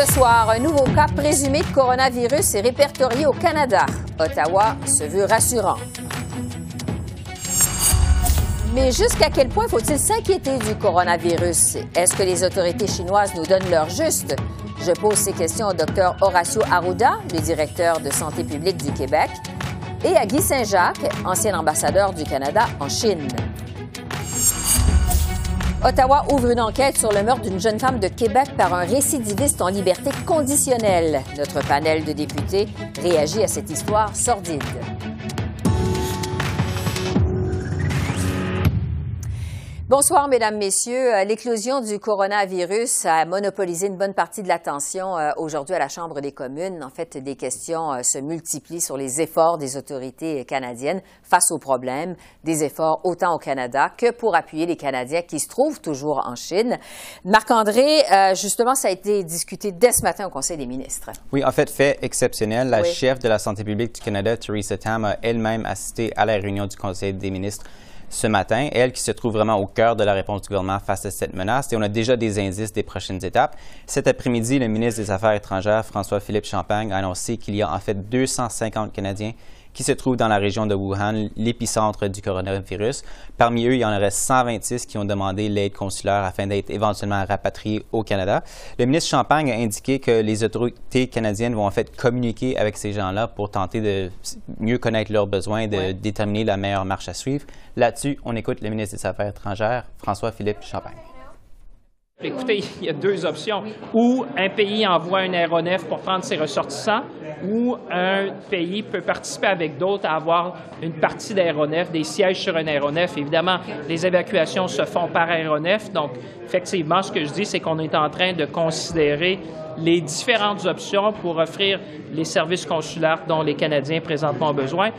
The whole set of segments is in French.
Ce soir, un nouveau cas présumé de coronavirus est répertorié au Canada. Ottawa se veut rassurant. Mais jusqu'à quel point faut-il s'inquiéter du coronavirus? Est-ce que les autorités chinoises nous donnent leur juste? Je pose ces questions au Dr Horacio Arruda, le directeur de santé publique du Québec, et à Guy Saint-Jacques, ancien ambassadeur du Canada en Chine. Ottawa ouvre une enquête sur le meurtre d'une jeune femme de Québec par un récidiviste en liberté conditionnelle. Notre panel de députés réagit à cette histoire sordide. Bonsoir, Mesdames, Messieurs. Euh, l'éclosion du coronavirus a monopolisé une bonne partie de l'attention euh, aujourd'hui à la Chambre des communes. En fait, des questions euh, se multiplient sur les efforts des autorités canadiennes face aux problèmes, des efforts autant au Canada que pour appuyer les Canadiens qui se trouvent toujours en Chine. Marc-André, justement, ça a été discuté dès ce matin au Conseil des ministres. Oui, en fait, fait exceptionnel. La chef de la santé publique du Canada, Theresa Tam, a elle-même assisté à la réunion du Conseil des ministres ce matin, elle qui se trouve vraiment au cœur de la réponse du gouvernement face à cette menace. Et on a déjà des indices des prochaines étapes. Cet après-midi, le ministre des Affaires étrangères, François-Philippe Champagne, a annoncé qu'il y a en fait 250 Canadiens qui se trouvent dans la région de Wuhan, l'épicentre du coronavirus. Parmi eux, il y en aurait 126 qui ont demandé l'aide consulaire afin d'être éventuellement rapatriés au Canada. Le ministre Champagne a indiqué que les autorités canadiennes vont en fait communiquer avec ces gens-là pour tenter de mieux connaître leurs besoins, de déterminer la meilleure marche à suivre. Là-dessus, on écoute le ministre des Affaires étrangères, François-Philippe Champagne. Écoutez, il y a deux options. Ou un pays envoie un aéronef pour prendre ses ressortissants, ou un pays peut participer avec d'autres à avoir une partie d'aéronef, des sièges sur un aéronef. Évidemment, les évacuations se font par aéronef. Donc, effectivement, ce que je dis, c'est qu'on est en train de considérer les différentes options pour offrir les services consulaires dont les Canadiens présentement ont besoin.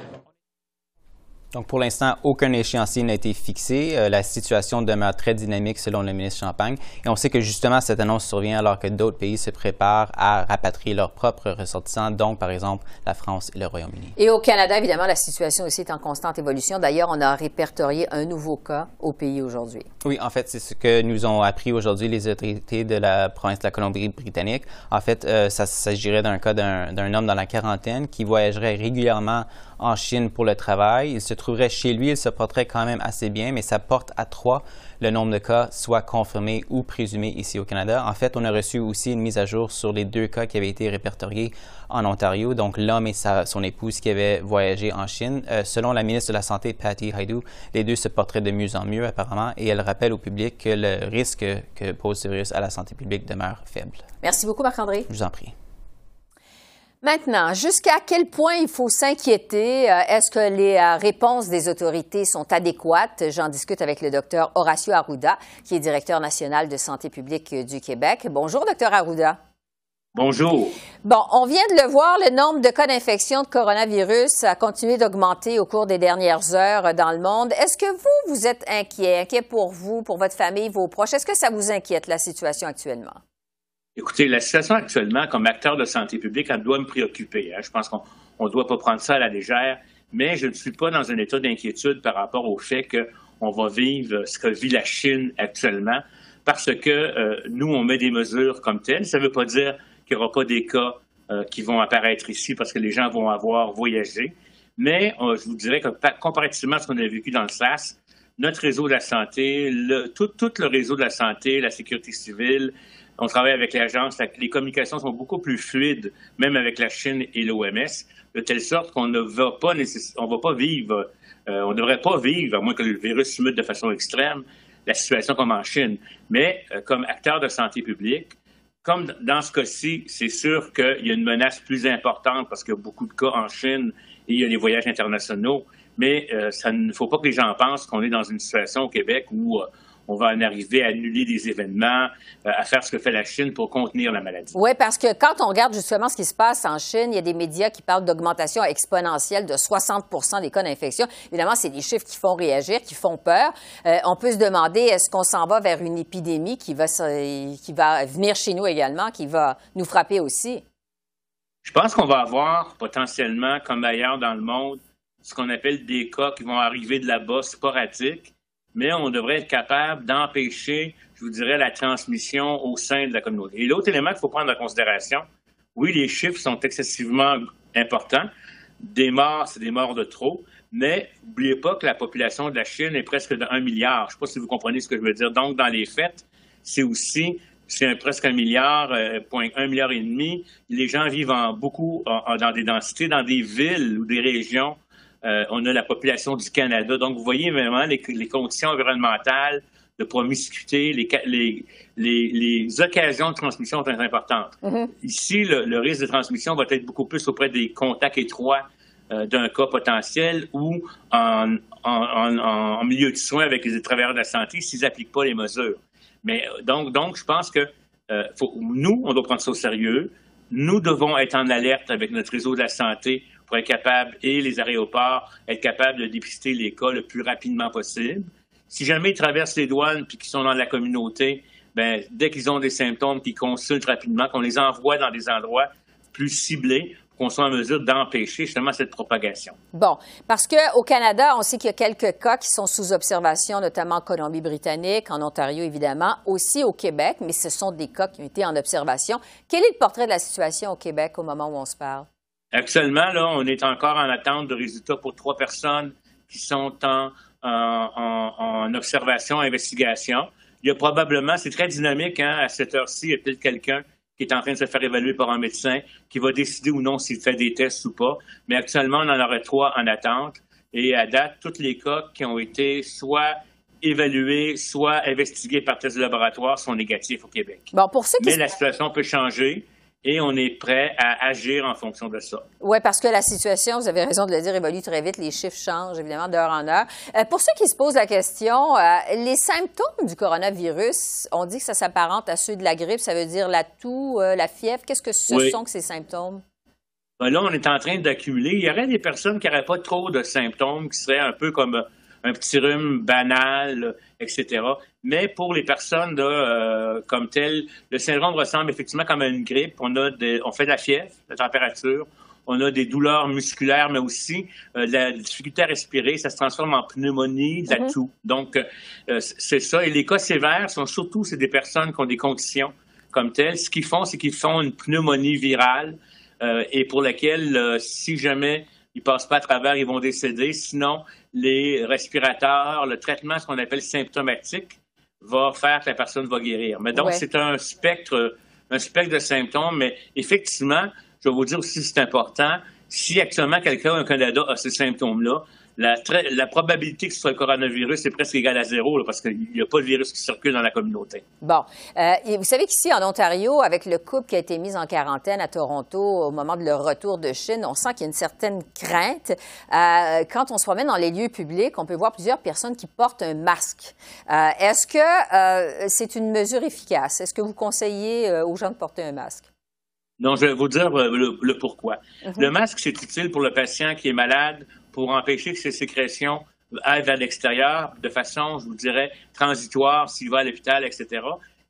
Donc, pour l'instant, aucun échéancier n'a été fixé. Euh, la situation demeure très dynamique selon le ministre Champagne. Et on sait que justement, cette annonce survient alors que d'autres pays se préparent à rapatrier leurs propres ressortissants, donc par exemple la France et le Royaume-Uni. Et au Canada, évidemment, la situation aussi est en constante évolution. D'ailleurs, on a répertorié un nouveau cas au pays aujourd'hui. Oui, en fait, c'est ce que nous ont appris aujourd'hui les autorités de la province de la Colombie-Britannique. En fait, euh, ça s'agirait d'un cas d'un homme dans la quarantaine qui voyagerait régulièrement en Chine pour le travail. Il se trouverait chez lui, il se porterait quand même assez bien, mais ça porte à trois le nombre de cas soit confirmé ou présumé ici au Canada. En fait, on a reçu aussi une mise à jour sur les deux cas qui avaient été répertoriés en Ontario, donc l'homme et sa, son épouse qui avaient voyagé en Chine. Euh, selon la ministre de la Santé, Patty Haidu, les deux se porteraient de mieux en mieux apparemment et elle rappelle au public que le risque que pose ce virus à la santé publique demeure faible. Merci beaucoup, Marc-André. Je vous en prie. Maintenant, jusqu'à quel point il faut s'inquiéter? Euh, est-ce que les euh, réponses des autorités sont adéquates? J'en discute avec le docteur Horacio Arruda, qui est directeur national de santé publique du Québec. Bonjour, docteur Arruda. Bonjour. Bon, on vient de le voir, le nombre de cas d'infection de coronavirus a continué d'augmenter au cours des dernières heures dans le monde. Est-ce que vous, vous êtes inquiet, inquiet pour vous, pour votre famille, vos proches? Est-ce que ça vous inquiète, la situation actuellement? Écoutez, la situation actuellement, comme acteur de santé publique, elle doit me préoccuper. Hein. Je pense qu'on ne doit pas prendre ça à la légère, mais je ne suis pas dans un état d'inquiétude par rapport au fait qu'on va vivre ce que vit la Chine actuellement, parce que euh, nous, on met des mesures comme telles. Ça ne veut pas dire qu'il n'y aura pas des cas euh, qui vont apparaître ici parce que les gens vont avoir voyagé, mais euh, je vous dirais que comparativement à ce qu'on a vécu dans le SAS, notre réseau de la santé, tout, tout le réseau de la santé, la sécurité civile, on travaille avec l'agence. Les communications sont beaucoup plus fluides, même avec la Chine et l'OMS, de telle sorte qu'on ne va pas on vivre, euh, on ne devrait pas vivre, à moins que le virus mute de façon extrême, la situation comme en Chine. Mais euh, comme acteur de santé publique, comme dans ce cas-ci, c'est sûr qu'il y a une menace plus importante parce qu'il y a beaucoup de cas en Chine et il y a les voyages internationaux. Mais euh, ça ne faut pas que les gens pensent qu'on est dans une situation au Québec où on va en arriver à annuler des événements, euh, à faire ce que fait la Chine pour contenir la maladie. Oui, parce que quand on regarde justement ce qui se passe en Chine, il y a des médias qui parlent d'augmentation exponentielle de 60% des cas d'infection. Évidemment, c'est des chiffres qui font réagir, qui font peur. Euh, on peut se demander, est-ce qu'on s'en va vers une épidémie qui va, qui va venir chez nous également, qui va nous frapper aussi? Je pense qu'on va avoir potentiellement, comme ailleurs dans le monde, ce qu'on appelle des cas qui vont arriver de là-bas sporadiques mais on devrait être capable d'empêcher, je vous dirais, la transmission au sein de la communauté. Et l'autre élément qu'il faut prendre en considération, oui, les chiffres sont excessivement importants. Des morts, c'est des morts de trop, mais n'oubliez pas que la population de la Chine est presque de 1 milliard. Je ne sais pas si vous comprenez ce que je veux dire. Donc, dans les faits, c'est aussi c'est presque un milliard, euh, point un milliard et demi. Les gens vivent beaucoup dans des densités, dans des villes ou des régions euh, on a la population du Canada. Donc, vous voyez vraiment les, conditions environnementales de promiscuité, les, les, occasions de transmission sont importantes. Mm-hmm. Ici, le, risque de transmission va être beaucoup plus auprès des contacts étroits euh, d'un cas potentiel ou en, milieu de soins avec les travailleurs de la santé s'ils n'appliquent pas les mesures. Mais euh, donc, donc je pense que nous, on doit prendre ça au sérieux. Nous devons être en alerte avec notre réseau de la santé pour être capable, et les aéroports, être capable de dépister les cas le plus rapidement possible. Si jamais ils traversent les douanes puis qu'ils sont dans la communauté, ben, dès qu'ils ont des symptômes, qu'ils consultent rapidement, qu'on les envoie dans des endroits plus ciblés qu'on soit en mesure d'empêcher justement cette propagation. Bon, parce qu'au Canada, on sait qu'il y a quelques cas qui sont sous observation, notamment en Colombie-Britannique, en Ontario évidemment, aussi au Québec, mais ce sont des cas qui ont été en observation. Quel est le portrait de la situation au Québec au moment où on se parle? Actuellement, là, on est encore en attente de résultats pour trois personnes qui sont en, en, observation, investigation. Il y a probablement, c'est très dynamique, hein, à cette heure-ci, il y a peut-être quelqu'un qui est en train de se faire évaluer par un médecin, qui va décider ou non s'il fait des tests ou pas. Mais actuellement, on en aurait trois en attente. Et à date, tous les cas qui ont été soit évalués, soit investigués par test de laboratoire sont négatifs au Québec. Bon, pour Mais la situation peut changer et on est prêt à agir en fonction de ça. Oui, parce que la situation, vous avez raison de le dire, évolue très vite. Les chiffres changent, évidemment, d'heure en heure. Euh, pour ceux qui se posent la question, euh, les symptômes du coronavirus, on dit que ça s'apparente à ceux de la grippe. Ça veut dire la toux, euh, la fièvre. Qu'est-ce que ce sont que ces symptômes? Ben là, on est en train d'accumuler. Il y aurait des personnes qui n'auraient pas trop de symptômes, qui seraient un peu comme un petit rhume banal, etc. Mais pour les personnes euh, comme telles, le syndrome ressemble effectivement comme à une grippe. On, a on fait de la fièvre, de la température, on a des douleurs musculaires, mais aussi euh, la difficulté à respirer. Ça se transforme en pneumonie, de la mm-hmm. toux. Donc, euh, c'est ça. Et les cas sévères sont surtout, c'est des personnes qui ont des conditions comme telles. Ce qu'ils font, c'est qu'ils font une pneumonie virale et pour laquelle, si jamais ils passent pas à travers, ils vont décéder. Sinon, les respirateurs, le traitement, ce qu'on appelle symptomatique, va faire que la personne va guérir. Mais donc, c'est un spectre, un spectre de symptômes, mais effectivement, je vais vous dire aussi, c'est important, si actuellement quelqu'un au Canada a ces symptômes-là, la, probabilité que ce soit le coronavirus est presque égale à zéro parce qu'il n'y a pas de virus qui circule dans la communauté. Bon. Euh, vous savez qu'ici, en Ontario, avec le couple qui a été mis en quarantaine à Toronto au moment de leur retour de Chine, on sent qu'il y a une certaine crainte. Euh, quand on se promène dans les lieux publics, on peut voir plusieurs personnes qui portent un masque. Euh, est-ce que c'est une mesure efficace? Est-ce que vous conseillez aux gens de porter un masque? Non, je vais vous dire le, pourquoi. Mm-hmm. Le masque, c'est utile pour le patient qui est malade pour empêcher que ces sécrétions aillent vers l'extérieur de façon, je vous dirais, transitoire s'il va à l'hôpital, etc.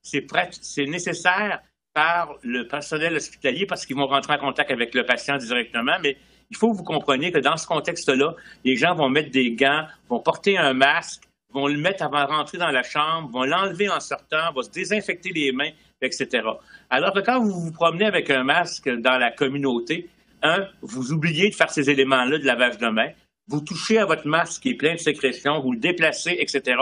C'est, nécessaire par le personnel hospitalier parce qu'ils vont rentrer en contact avec le patient directement, mais il faut que vous compreniez que dans ce contexte-là, les gens vont mettre des gants, vont porter un masque, vont le mettre avant de rentrer dans la chambre, vont l'enlever en sortant, vont se désinfecter les mains, etc. Alors que quand vous vous promenez avec un masque dans la communauté, un, vous oubliez de faire ces éléments-là de lavage de main, vous touchez à votre masque qui est plein de sécrétions, vous le déplacez, etc.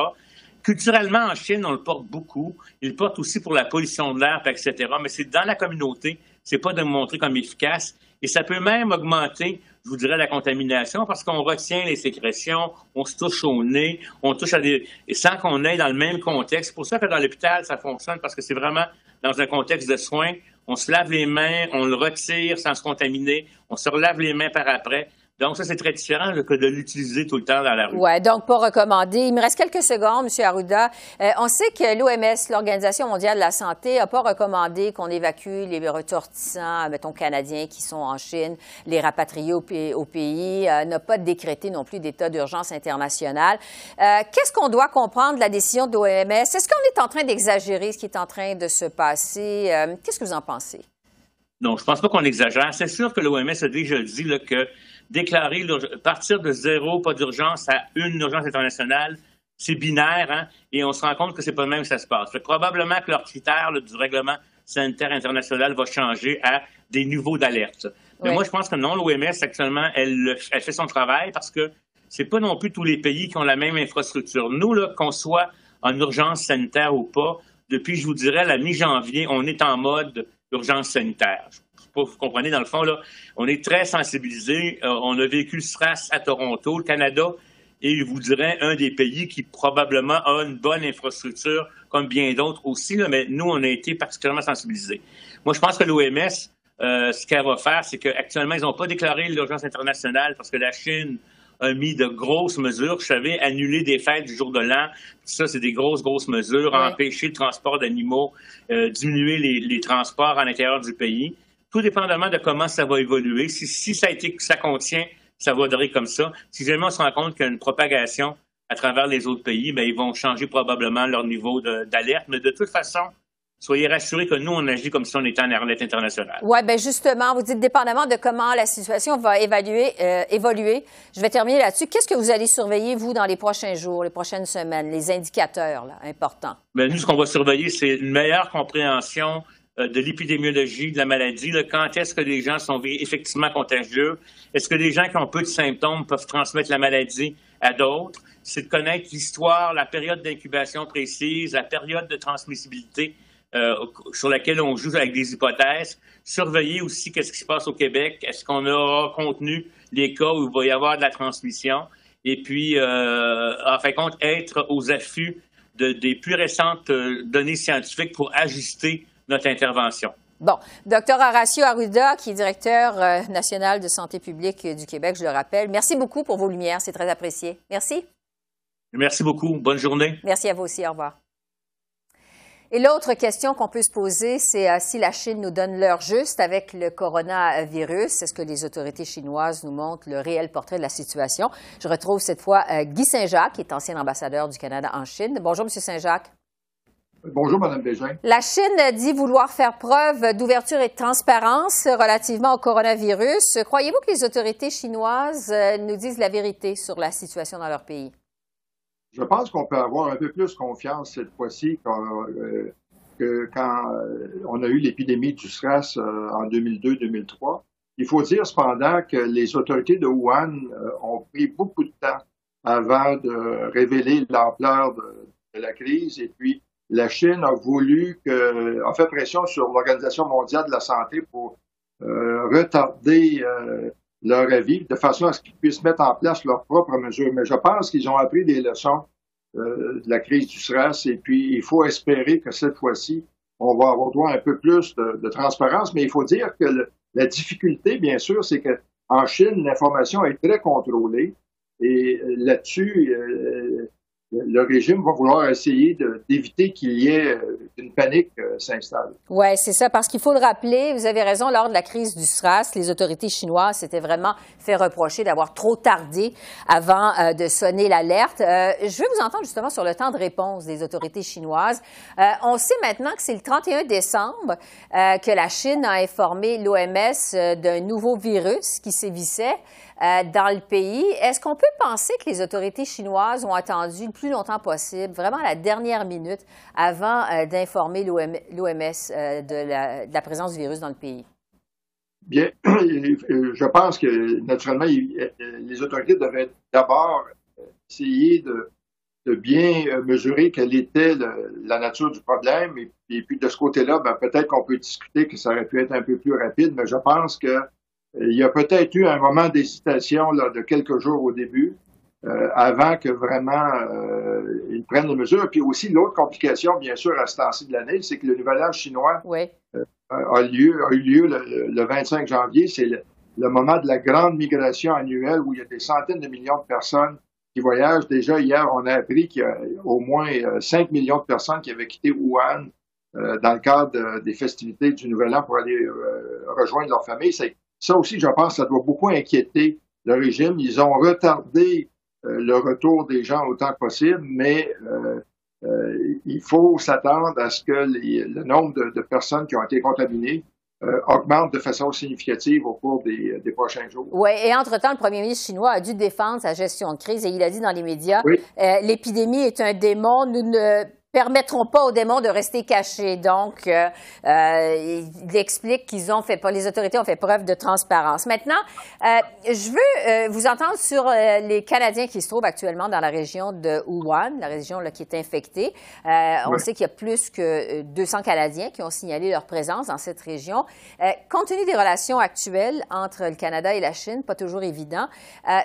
Culturellement, en Chine, on le porte beaucoup. Il le porte aussi pour la pollution de l'air, etc. Mais c'est dans la communauté, c'est pas de montrer comme efficace. Et ça peut même augmenter, je vous dirais, la contamination parce qu'on retient les sécrétions, on se touche au nez, on touche à des... Et sans qu'on aille dans le même contexte. C'est pour ça que dans l'hôpital, ça fonctionne parce que c'est vraiment dans un contexte de soins on se lave les mains, on le retire sans se contaminer, on se relave les mains par après. Donc, ça, c'est très différent que de l'utiliser tout le temps dans la rue. Oui, donc pas recommandé. Il me reste quelques secondes, M. Arruda. Euh, on sait que l'OMS, l'Organisation mondiale de la santé, n'a pas recommandé qu'on évacue les ressortissants, mettons, canadiens qui sont en Chine, les rapatrier au, pays, euh, n'a pas décrété non plus d'état d'urgence internationale. Euh, qu'est-ce qu'on doit comprendre de la décision de l'OMS? Est-ce qu'on est en train d'exagérer ce qui est en train de se passer? Qu'est-ce que vous en pensez? Non, je pense pas qu'on exagère. C'est sûr que l'OMS a déjà dit là, que déclarer partir de zéro, pas d'urgence, à une urgence internationale, c'est binaire, hein, et on se rend compte que c'est pas le même que ça se passe. probablement que leur critère du règlement sanitaire international va changer à des niveaux d'alerte. Mais moi, je pense que non, l'OMS, actuellement, elle, elle, fait son travail parce que c'est pas non plus tous les pays qui ont la même infrastructure. Nous, là, qu'on soit en urgence sanitaire ou pas, depuis, je vous dirais, la mi-janvier, on est en mode urgence sanitaire vous comprenez, dans le fond, là, on est très sensibilisé. Euh, on a vécu le SRAS à Toronto, le Canada, et je vous dirais un des pays qui probablement a une bonne infrastructure, comme bien d'autres aussi, mais nous, on a été particulièrement sensibilisés. Moi, je pense que l'OMS, euh, ce qu'elle va faire, c'est qu'actuellement, ils n'ont pas déclaré l'urgence internationale parce que la Chine a mis de grosses mesures. Vous savez, annuler des fêtes du jour de l'an, ça, c'est des grosses, grosses mesures. Empêcher le transport d'animaux, euh, diminuer les, les, transports à l'intérieur du pays tout dépendamment de comment ça va évoluer. Si, ça, a été, ça contient, ça va durer comme ça. Si jamais on se rend compte qu'il y a une propagation à travers les autres pays, bien, ils vont changer probablement leur niveau d'alerte. Mais de toute façon, soyez rassurés que nous, on agit comme si on était en alerte internationale. Oui, bien justement, vous dites dépendamment de comment la situation va évaluer, euh, évoluer. Je vais terminer là-dessus. Qu'est-ce que vous allez surveiller, vous, dans les prochains jours, les prochaines semaines, les indicateurs là, importants? Bien, nous, ce qu'on va surveiller, c'est une meilleure compréhension euh, de l'épidémiologie de la maladie. quand est-ce que les gens sont effectivement contagieux? Est-ce que les gens qui ont peu de symptômes peuvent transmettre la maladie à d'autres? C'est de connaître l'histoire, la période d'incubation précise, la période de transmissibilité euh, sur laquelle on joue avec des hypothèses. Surveiller aussi qu'est-ce qui se passe au Québec. Est-ce qu'on aura contenu les cas où il va y avoir de la transmission? Et puis, euh, en fin de compte, être aux affûts de, des plus récentes données scientifiques pour ajuster notre intervention. Bon, docteur Horacio Arruda, qui est directeur euh, national de santé publique du Québec, je le rappelle. Merci beaucoup pour vos lumières, c'est très apprécié. Merci. Merci beaucoup. Bonne journée. Merci à vous aussi. Au revoir. Et l'autre question qu'on peut se poser, c'est euh, si la Chine nous donne l'heure juste avec le coronavirus. Est-ce que les autorités chinoises nous montrent le réel portrait de la situation? Je retrouve cette fois euh, Guy Saint-Jacques, qui est ancien ambassadeur du Canada en Chine. Bonjour, Monsieur Saint-Jacques. Bonjour, Mme Bégin. La Chine dit vouloir faire preuve d'ouverture et de transparence relativement au coronavirus. Croyez-vous que les autorités chinoises euh, nous disent la vérité sur la situation dans leur pays? Je pense qu'on peut avoir un peu plus confiance cette fois-ci euh, que quand euh, on a eu l'épidémie du SRAS en 2002-2003. Il faut dire cependant que les autorités de Wuhan ont pris beaucoup de temps avant de révéler l'ampleur de la crise et puis la Chine a voulu que, a fait pression sur l'Organisation mondiale de la santé pour euh, retarder euh, leur avis de façon à ce qu'ils puissent mettre en place leurs propres mesures. Mais je pense qu'ils ont appris des leçons euh, de la crise du stress et puis il faut espérer que cette fois-ci, on va avoir droit un peu plus de, transparence. Mais il faut dire que la difficulté, bien sûr, c'est que en Chine, l'information est très contrôlée. Et là-dessus, le régime va vouloir essayer d'éviter qu'il y ait euh, une panique euh, s'installe. Oui, c'est ça, parce qu'il faut le rappeler, vous avez raison, lors de la crise du SRAS, les autorités chinoises s'étaient vraiment fait reprocher d'avoir trop tardé avant euh, de sonner l'alerte. je veux vous entendre justement sur le temps de réponse des autorités chinoises. on sait maintenant que c'est le 31 décembre que la Chine a informé l'OMS d'un nouveau virus qui sévissait. Euh, dans le pays. Est-ce qu'on peut penser que les autorités chinoises ont attendu le plus longtemps possible, vraiment la dernière minute, avant euh, d'informer l'OMS euh, de, la, présence du virus dans le pays? Bien, je pense que naturellement, les autorités devraient d'abord essayer de, bien mesurer quelle était la nature du problème. Et, puis de ce côté-là, ben, peut-être qu'on peut discuter que ça aurait pu être un peu plus rapide, mais je pense que il y a peut-être eu un moment d'hésitation de quelques jours au début, euh, avant que vraiment euh, ils prennent les mesures. Puis aussi, l'autre complication, bien sûr, à ce temps-ci de l'année, c'est que le nouvel an chinois euh, a, lieu, a eu lieu le, 25 janvier. C'est le moment de la grande migration annuelle où il y a des centaines de millions de personnes qui voyagent. Déjà, hier, on a appris qu'il y a au moins 5 euh, millions de personnes qui avaient quitté Wuhan euh, dans le cadre des festivités du Nouvel An pour aller euh, rejoindre leur famille. Ça aussi, je pense, ça doit beaucoup inquiéter le régime. Ils ont retardé le retour des gens autant que possible, mais il faut s'attendre à ce que le nombre de personnes qui ont été contaminées euh, augmente de façon significative au cours des, des prochains jours. Oui, et entre-temps, le premier ministre chinois a dû défendre sa gestion de crise et il a dit dans les médias, euh, l'épidémie est un démon, nous ne permettront pas aux démons de rester cachés. Donc, euh, euh, il explique qu'ils ont fait, les autorités ont fait preuve de transparence. Maintenant, euh, je veux euh, vous entendre sur les Canadiens qui se trouvent actuellement dans la région de Wuhan, la région là, qui est infectée. On sait qu'il y a plus que 200 Canadiens qui ont signalé leur présence dans cette région. compte tenu des relations actuelles entre le Canada et la Chine, pas toujours évident,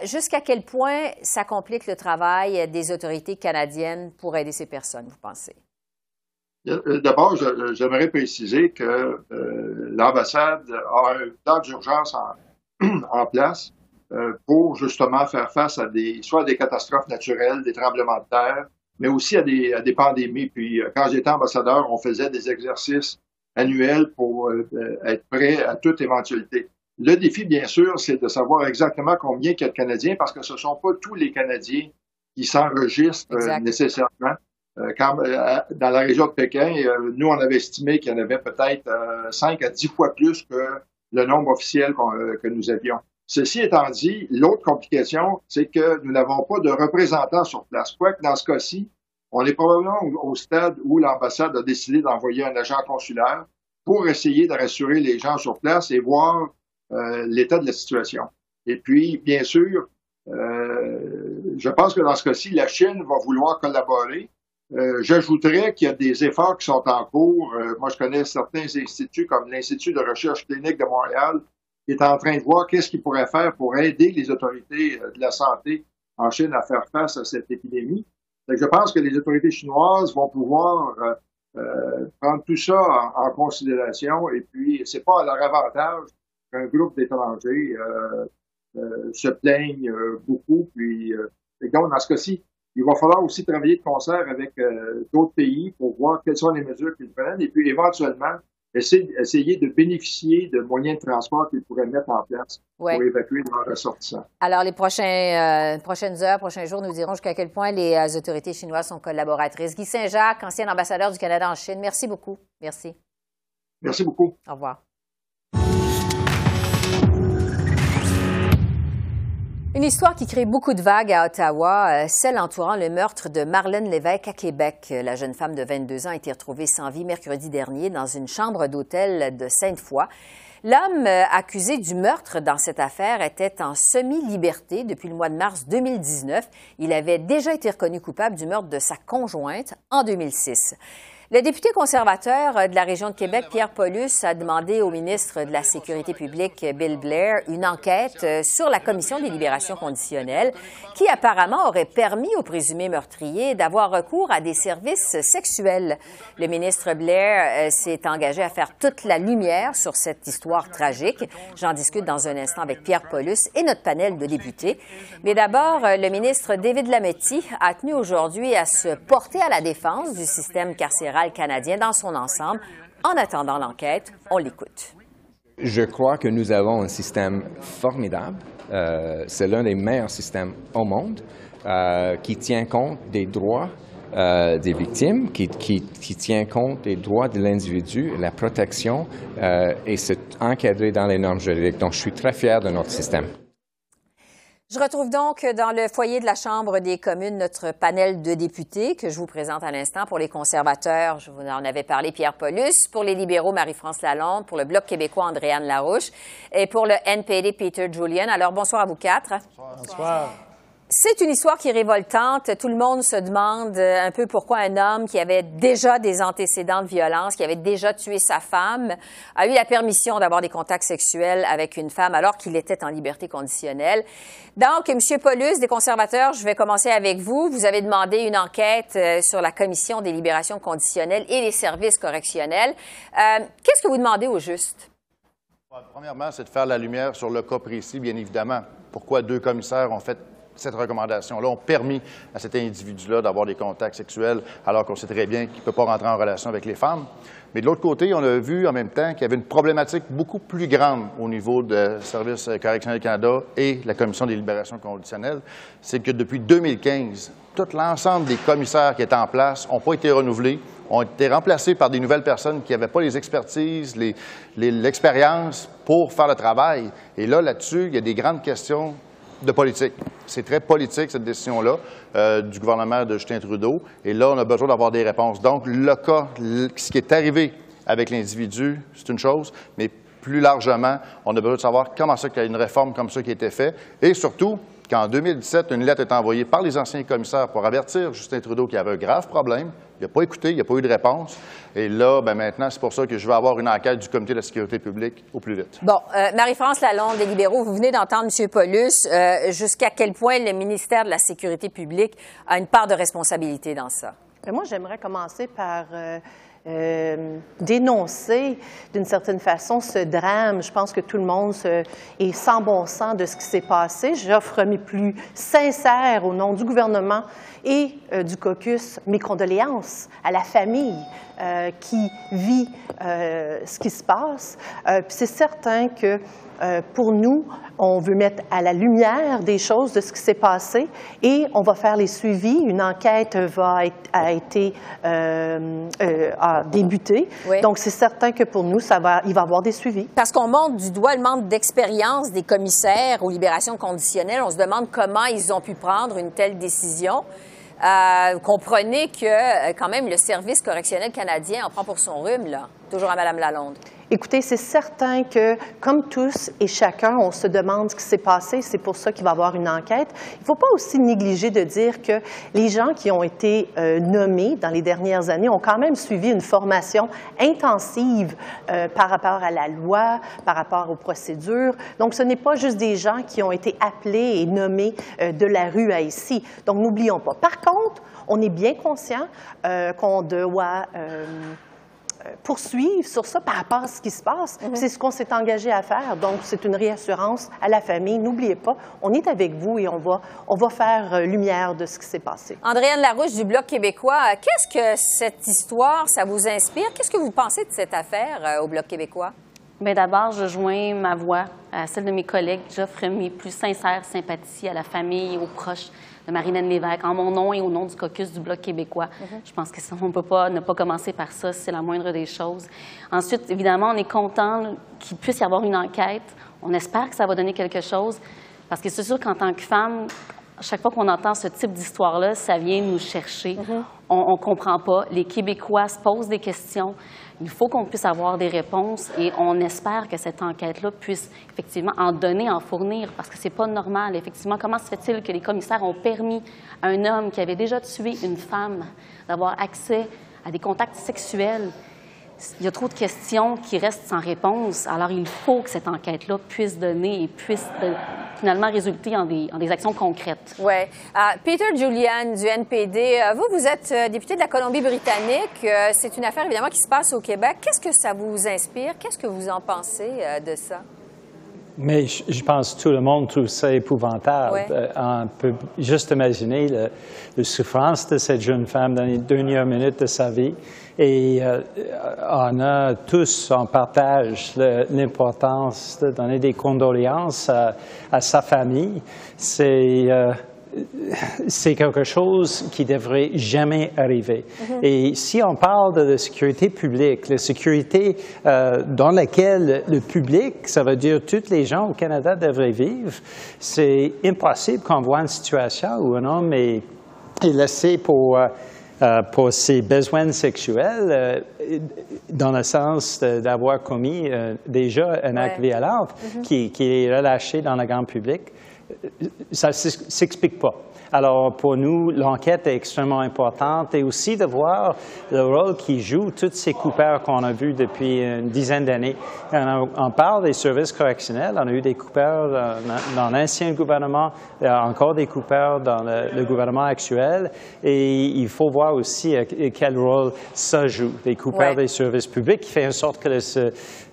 jusqu'à quel point ça complique le travail des autorités canadiennes pour aider ces personnes, vous pensez? Euh, d'abord, j'aimerais préciser que euh, l'ambassade a un plan d'urgence en, place euh, pour justement faire face à des soit à des catastrophes naturelles, des tremblements de terre, mais aussi à des, à des pandémies. Puis quand j'étais ambassadeur, on faisait des exercices annuels pour être prêt à toute éventualité. Le défi, bien sûr, c'est de savoir exactement combien il y a de Canadiens, parce que ce ne sont pas tous les Canadiens qui s'enregistrent nécessairement. Euh, quand, euh, dans la région de Pékin, euh, nous, on avait estimé qu'il y en avait peut-être 5 à 10 fois plus que le nombre officiel que nous avions. Ceci étant dit, l'autre complication, c'est que nous n'avons pas de représentants sur place. Quoique dans ce cas-ci, on est probablement au stade où l'ambassade a décidé d'envoyer un agent consulaire pour essayer de rassurer les gens sur place et voir l'état de la situation. Et puis, bien sûr, je pense que dans ce cas-ci, la Chine va vouloir collaborer euh, j'ajouterais qu'il y a des efforts qui sont en cours. Euh, moi, je connais certains instituts comme l'Institut de recherche clinique de Montréal qui est en train de voir qu'est-ce qu'il pourrait faire pour aider les autorités euh, de la santé en Chine à faire face à cette épidémie. je pense que les autorités chinoises vont pouvoir prendre tout ça en, considération et puis c'est pas à leur avantage qu'un groupe d'étrangers se plaignent beaucoup. Puis, donc, dans ce cas-ci, il va falloir aussi travailler de concert avec euh, d'autres pays pour voir quelles sont les mesures qu'ils prennent et puis éventuellement essayer, essayer de bénéficier de moyens de transport qu'ils pourraient mettre en place pour évacuer leurs ressortissants. Alors, les prochains, euh, prochaines heures, prochains jours nous diront jusqu'à quel point les euh, autorités chinoises sont collaboratrices. Guy Saint-Jacques, ancien ambassadeur du Canada en Chine, merci beaucoup. Merci. Merci beaucoup. Au revoir. Une histoire qui crée beaucoup de vagues à Ottawa, euh, celle entourant le meurtre de Marlène Lévesque à Québec. La jeune femme de 22 ans a été retrouvée sans vie mercredi dernier dans une chambre d'hôtel de Sainte-Foy. L'homme euh, accusé du meurtre dans cette affaire était en semi-liberté depuis le mois de mars 2019. Il avait déjà été reconnu coupable du meurtre de sa conjointe en 2006. Le député conservateur de la région de Québec, Pierre Paulus, a demandé au ministre de la Sécurité publique, Bill Blair, une enquête euh, sur la commission des libérations conditionnelles qui apparemment aurait permis au présumé meurtrier d'avoir recours à des services sexuels. Le ministre Blair euh, s'est engagé à faire toute la lumière sur cette histoire tragique. J'en discute dans un instant avec Pierre Paulus et notre panel de députés. Mais d'abord, euh, le ministre David Lametti a tenu aujourd'hui à se porter à la défense du système carcéral canadien dans son ensemble. En attendant l'enquête, on l'écoute. Je crois que nous avons un système formidable. Euh, c'est l'un des meilleurs systèmes au monde euh, qui tient compte des droits euh, des victimes, qui, qui, tient compte des droits de l'individu, la protection et c'est encadré dans les normes juridiques. Donc, je suis très fier de notre système. Je retrouve donc dans le foyer de la Chambre des communes notre panel de députés que je vous présente à l'instant. Pour les conservateurs, je vous en avais parlé, Pierre Paulus. Pour les libéraux, Marie-France Lalonde. Pour le Bloc québécois, Andréane Larouche. Et pour le NPD, Peter Julian. Alors, bonsoir à vous quatre. Bonsoir. C'est une histoire qui est révoltante. Tout le monde se demande un peu pourquoi un homme qui avait déjà des antécédents de violence, qui avait déjà tué sa femme, a eu la permission d'avoir des contacts sexuels avec une femme alors qu'il était en liberté conditionnelle. Donc, M. Paulus, des conservateurs, je vais commencer avec vous. Vous avez demandé une enquête euh, sur la commission des libérations conditionnelles et les services correctionnels. Euh, qu'est-ce que vous demandez au juste? Premièrement, c'est de faire la lumière sur le cas précis, bien évidemment. Pourquoi deux commissaires ont fait cette recommandation-là, ont permis à cet individu-là d'avoir des contacts sexuels, alors qu'on sait très bien qu'il ne peut pas rentrer en relation avec les femmes. Mais de l'autre côté, on a vu en même temps qu'il y avait une problématique beaucoup plus grande au niveau de Service correctionnel Canada et la Commission des libérations conditionnelles. C'est que depuis 2015, tout l'ensemble des commissaires qui étaient en place n'ont pas été renouvelés, ont été remplacés par des nouvelles personnes qui n'avaient pas les expertises, l'expérience pour faire le travail. Et là, là-dessus, il y a des grandes questions C'est très politique, cette décision-là, euh, du gouvernement de Justin Trudeau. Et là, on a besoin d'avoir des réponses. Donc, le cas, ce qui est arrivé avec l'individu, c'est une chose, mais plus largement, on a besoin de savoir comment ça qu'il y a une réforme comme ça qui a été faite. Et surtout, qu'en 2017, une lettre est envoyée par les anciens commissaires pour avertir Justin Trudeau qu'il y avait un grave problème. Il n'a pas écouté, il n'y a pas eu de réponse. Et là, ben maintenant, c'est pour ça que je veux avoir une enquête du Comité de la sécurité publique au plus vite. Bon, euh, Marie-France Lalonde, des libéraux, vous venez d'entendre M. Paulus. Euh, jusqu'à quel point le ministère de la Sécurité publique a une part de responsabilité dans ça? Ben, moi, j'aimerais commencer par... Euh, euh, dénoncer d'une certaine façon ce drame. Je pense que tout le monde est sans bon sens de ce qui s'est passé. J'offre mes plus sincères au nom du gouvernement et euh, du caucus mes condoléances à la famille euh, qui vit ce qui se passe. c'est certain que euh, pour nous, on veut mettre à la lumière des choses de ce qui s'est passé et on va faire les suivis. Une enquête va être, a été euh, euh, a débuté. Donc, c'est certain que pour nous, ça va, il va y avoir des suivis. Parce qu'on montre du doigt le manque d'expérience des commissaires aux libérations conditionnelles. On se demande comment ils ont pu prendre une telle décision. comprenez que, quand même, le service correctionnel canadien en prend pour son rhume, là. Toujours à Mme Lalonde. Écoutez, c'est certain que, comme tous et chacun, on se demande ce qui s'est passé. C'est pour ça qu'il va y avoir une enquête. Il ne faut pas aussi négliger de dire que les gens qui ont été euh, nommés dans les dernières années ont quand même suivi une formation intensive euh, par rapport à la loi, par rapport aux procédures. Donc, ce n'est pas juste des gens qui ont été appelés et nommés euh, de la rue à ici. Donc, n'oublions pas. Par contre, on est bien conscient qu'on doit poursuivre sur ça par rapport à ce qui se passe. Mhm. C'est ce qu'on s'est engagé à faire. Donc, c'est une réassurance à la famille. N'oubliez pas, on est avec vous et on va, on va faire euh, lumière de ce qui s'est passé. Andréane Larouche du Bloc québécois, qu'est-ce que cette histoire, ça vous inspire? Qu'est-ce que vous pensez de cette affaire euh, au Bloc québécois? Bien, d'abord, je joins ma voix à celle de mes collègues. J'offre mes plus sincères sympathies à la famille et aux proches de Marilyn Lévesque, en mon nom et au nom du caucus du Bloc québécois. Mhm. Je pense qu'on ne peut pas ne pas commencer par ça, c'est la moindre des choses. Ensuite, évidemment, on est content qu'il puisse y avoir une enquête. On espère que ça va donner quelque chose, parce que c'est sûr qu'en tant que femme, chaque fois qu'on entend ce type d'histoire-là, ça vient nous chercher. Mhm. On ne comprend pas. Les Québécois se posent des questions. Il faut qu'on puisse avoir des réponses et on espère que cette enquête-là puisse effectivement en donner, en fournir, parce que c'est pas normal. Effectivement, comment se fait-il que les commissaires ont permis à un homme qui avait déjà tué une femme d'avoir accès à des contacts sexuels? il y a trop de questions qui restent sans réponse. Alors, il faut que cette enquête-là puisse donner et puisse finalement résulter en des, actions concrètes. Oui. Euh, Peter Julian du NPD, euh, vous, vous êtes euh, député de la Colombie-Britannique. C'est une affaire, évidemment, qui se passe au Québec. Qu'est-ce que ça vous inspire? Qu'est-ce que vous en pensez de ça? Mais je, pense que tout le monde trouve ça épouvantable. on peut juste imaginer la souffrance de cette jeune femme dans les dernières minutes de sa vie. Et euh, on a tous en partage l'importance de donner des condoléances à, sa famille. C'est euh, c'est quelque chose qui devrait jamais arriver. Mm-hmm. Et si on parle de la sécurité publique, la sécurité euh, dans laquelle le public, ça veut dire toutes les gens au Canada devraient vivre, c'est impossible qu'on voit une situation où un homme est, est laissé pour euh, pour ses besoins sexuels, euh, dans le sens d'avoir commis euh, déjà un acte violent mm-hmm. qui, est relâché dans le grand public. Ne s'explique pas. Alors, pour nous, l'enquête est extrêmement importante et aussi de voir le rôle qui jouent tous ces coupeurs qu'on a vus depuis une dizaine d'années. On, parle des services correctionnels. On a eu des coupeurs dans, l'ancien gouvernement, il y a encore des coupeurs dans le, gouvernement actuel. Et il faut voir aussi euh, quel rôle ça joue, des coupeurs des services publics, qui fait en sorte que le,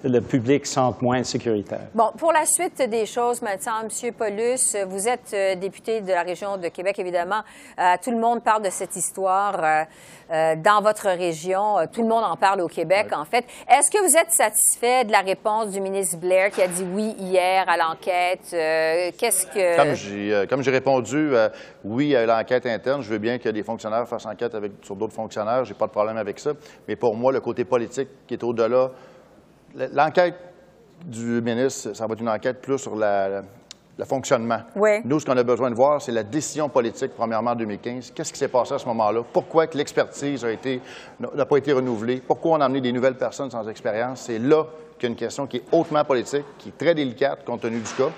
le public sente moins sécuritaire. Bon, pour la suite des choses maintenant, M. Paulus, vous êtes euh, député de la région de Québec, évidemment. Euh, tout le monde parle de cette histoire euh, dans votre région. Tout le monde en parle au Québec, en fait. Est-ce que vous êtes satisfait de la réponse du ministre Blair qui a dit oui hier à l'enquête? Qu'est-ce que... Comme j'ai répondu oui à l'enquête interne, je veux bien que des fonctionnaires fassent enquête avec, sur d'autres fonctionnaires. J'ai pas de problème avec ça. Mais pour moi, le côté politique qui est au-delà L'enquête du ministre, ça va être une enquête plus sur le fonctionnement. Nous, ce qu'on a besoin de voir, c'est la décision politique, premièrement, en 2015. Qu'est-ce qui s'est passé à ce moment-là? Pourquoi que l'expertise n'a pas été renouvelée? Pourquoi on a amené des nouvelles personnes sans expérience? C'est là qu'il y a une question qui est hautement politique, qui est très délicate compte tenu du cas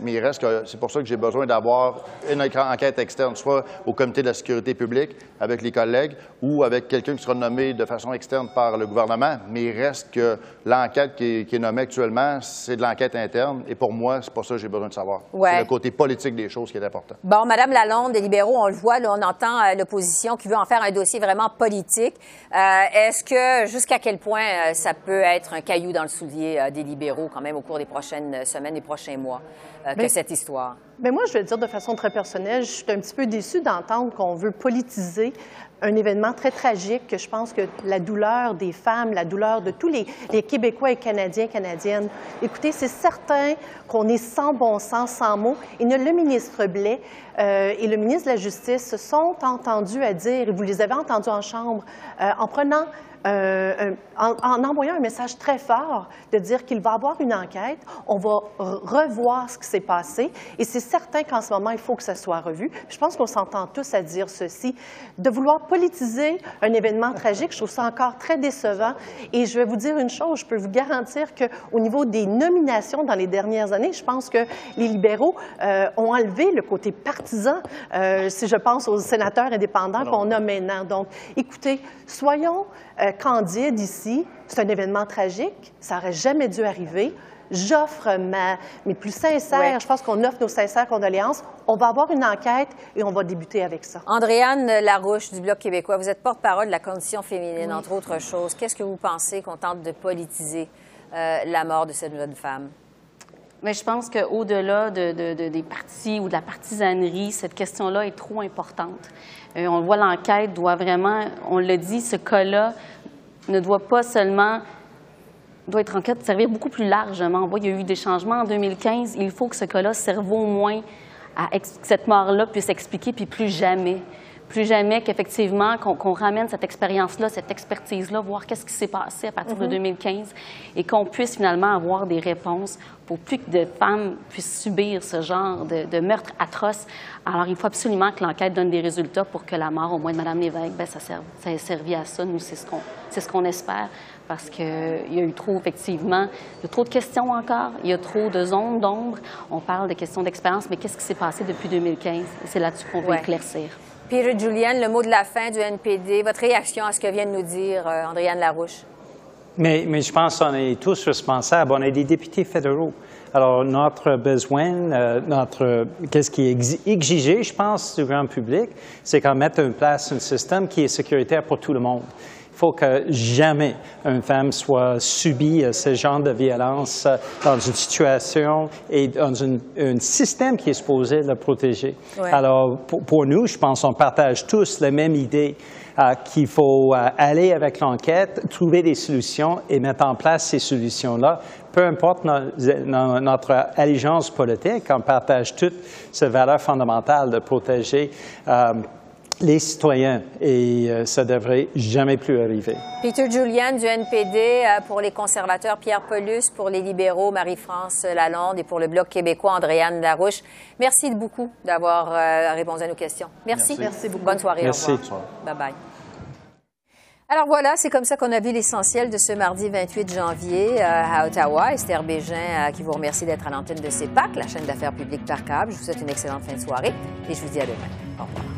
mais il reste que c'est pour ça que j'ai besoin d'avoir une enquête externe, soit au comité de la sécurité publique avec les collègues ou avec quelqu'un qui sera nommé de façon externe par le gouvernement. Mais il reste que l'enquête qui, est nommée actuellement, c'est de l'enquête interne. Et pour moi, c'est pour ça que j'ai besoin de savoir. C'est le côté politique des choses qui est important. Bon, Madame Lalonde, des libéraux, on le voit, là, on entend euh, l'opposition qui veut en faire un dossier vraiment politique. Euh, est-ce que jusqu'à quel point euh, ça peut être un caillou dans le soulier des libéraux quand même au cours des prochaines semaines et prochains mois? Euh, que cette histoire? Mais moi, je vais le dire de façon très personnelle, je suis un petit peu déçue d'entendre qu'on veut politiser un événement très tragique que je pense que la douleur des femmes, la douleur de tous les, Québécois et Canadiens, Canadiennes. Écoutez, c'est certain qu'on est sans bon sens, sans mots. Et le ministre Blais euh, et le ministre de la Justice se sont entendus à dire, et vous les avez entendus en Chambre, euh, en prenant euh, en, envoyant un message très fort de dire qu'il va y avoir une enquête, on va revoir ce qui s'est passé, et c'est certain qu'en ce moment, il faut que ça soit revu. Je pense qu'on s'entend tous à dire ceci. De vouloir politiser un événement tragique, je trouve ça encore très décevant, et je vais vous dire une chose, je peux vous garantir qu'au niveau des nominations dans les dernières années, je pense que les libéraux euh, ont enlevé le côté partisan, euh, si je pense aux sénateurs indépendants qu'on a maintenant. Donc, écoutez, soyons euh, Candide ici, c'est un événement tragique, ça n'aurait jamais dû arriver. J'offre mes plus sincères, je pense qu'on offre nos sincères condoléances. On va avoir une enquête et on va débuter avec ça. Andréane Larouche du Bloc québécois, vous êtes porte-parole de la condition féminine, entre autres choses. Qu'est-ce que vous pensez qu'on tente de politiser euh, la mort de cette jeune femme? Mais je pense qu'au-delà des partis ou de la partisanerie, cette question-là est trop importante. Euh, on voit, l'enquête doit vraiment, on le dit, ce cas-là ne doit pas seulement doit être enquête servir beaucoup plus largement. On voit qu'il y a eu des changements en 2015. Il faut que ce cas-là serve au moins à que cette mort-là puisse expliquer, puis plus jamais plus jamais qu'effectivement qu'on ramène cette expérience-là, cette expertise-là, voir qu'est-ce qui s'est passé à partir de 2015 mm-hmm. et qu'on puisse finalement avoir des réponses pour plus que de femmes puissent subir ce genre de, meurtre atroce. Alors, il faut absolument que l'enquête donne des résultats pour que la mort, au moins de Mme Lévesque, bien, ça, serve, ça ait servi à ça. Nous, c'est ce qu'on ce qu'on espère parce qu'il y a eu trop, effectivement, il y a trop de questions encore, il y a trop de zones d'ombre. On parle de questions d'expérience, mais qu'est-ce qui s'est passé depuis 2015? C'est là-dessus qu'on veut éclaircir. Peter Julian, le mot de la fin du NPD, votre réaction à ce que vient de nous dire euh, Andréane Larouche? Mais, mais je pense qu'on est tous responsables. On est des députés fédéraux. Alors, notre besoin, euh, notre, qu'est-ce qui est exigé, je pense, du grand public, c'est qu'on mette en place un système qui est sécuritaire pour tout le monde. Il faut que jamais une femme soit subie à ce genre de violence euh, dans une situation et dans un système qui est supposé la protéger. Alors, pour, nous, je pense qu'on partage tous la même idée euh, qu'il faut euh, aller avec l'enquête, trouver des solutions et mettre en place ces solutions-là. Peu importe notre allégeance politique, on partage toutes ces valeurs fondamentales de protéger les citoyens et euh, ça devrait jamais plus arriver. Peter Julian du NPD euh, pour les conservateurs, Pierre Paulus pour les libéraux, Marie-France Lalonde et pour le Bloc québécois, Andréane Larouche. Merci beaucoup d'avoir euh, répondu à nos questions. Merci. Merci beaucoup. Bonne soirée. Merci. Bye bye. Alors voilà, c'est comme ça qu'on a vu l'essentiel de ce mardi 28 janvier euh, à Ottawa. Esther Bégin euh, qui vous remercie d'être à l'antenne de CEPAC, la chaîne d'affaires publiques par câble. Je vous souhaite une excellente fin de soirée et je vous dis à demain. Au revoir.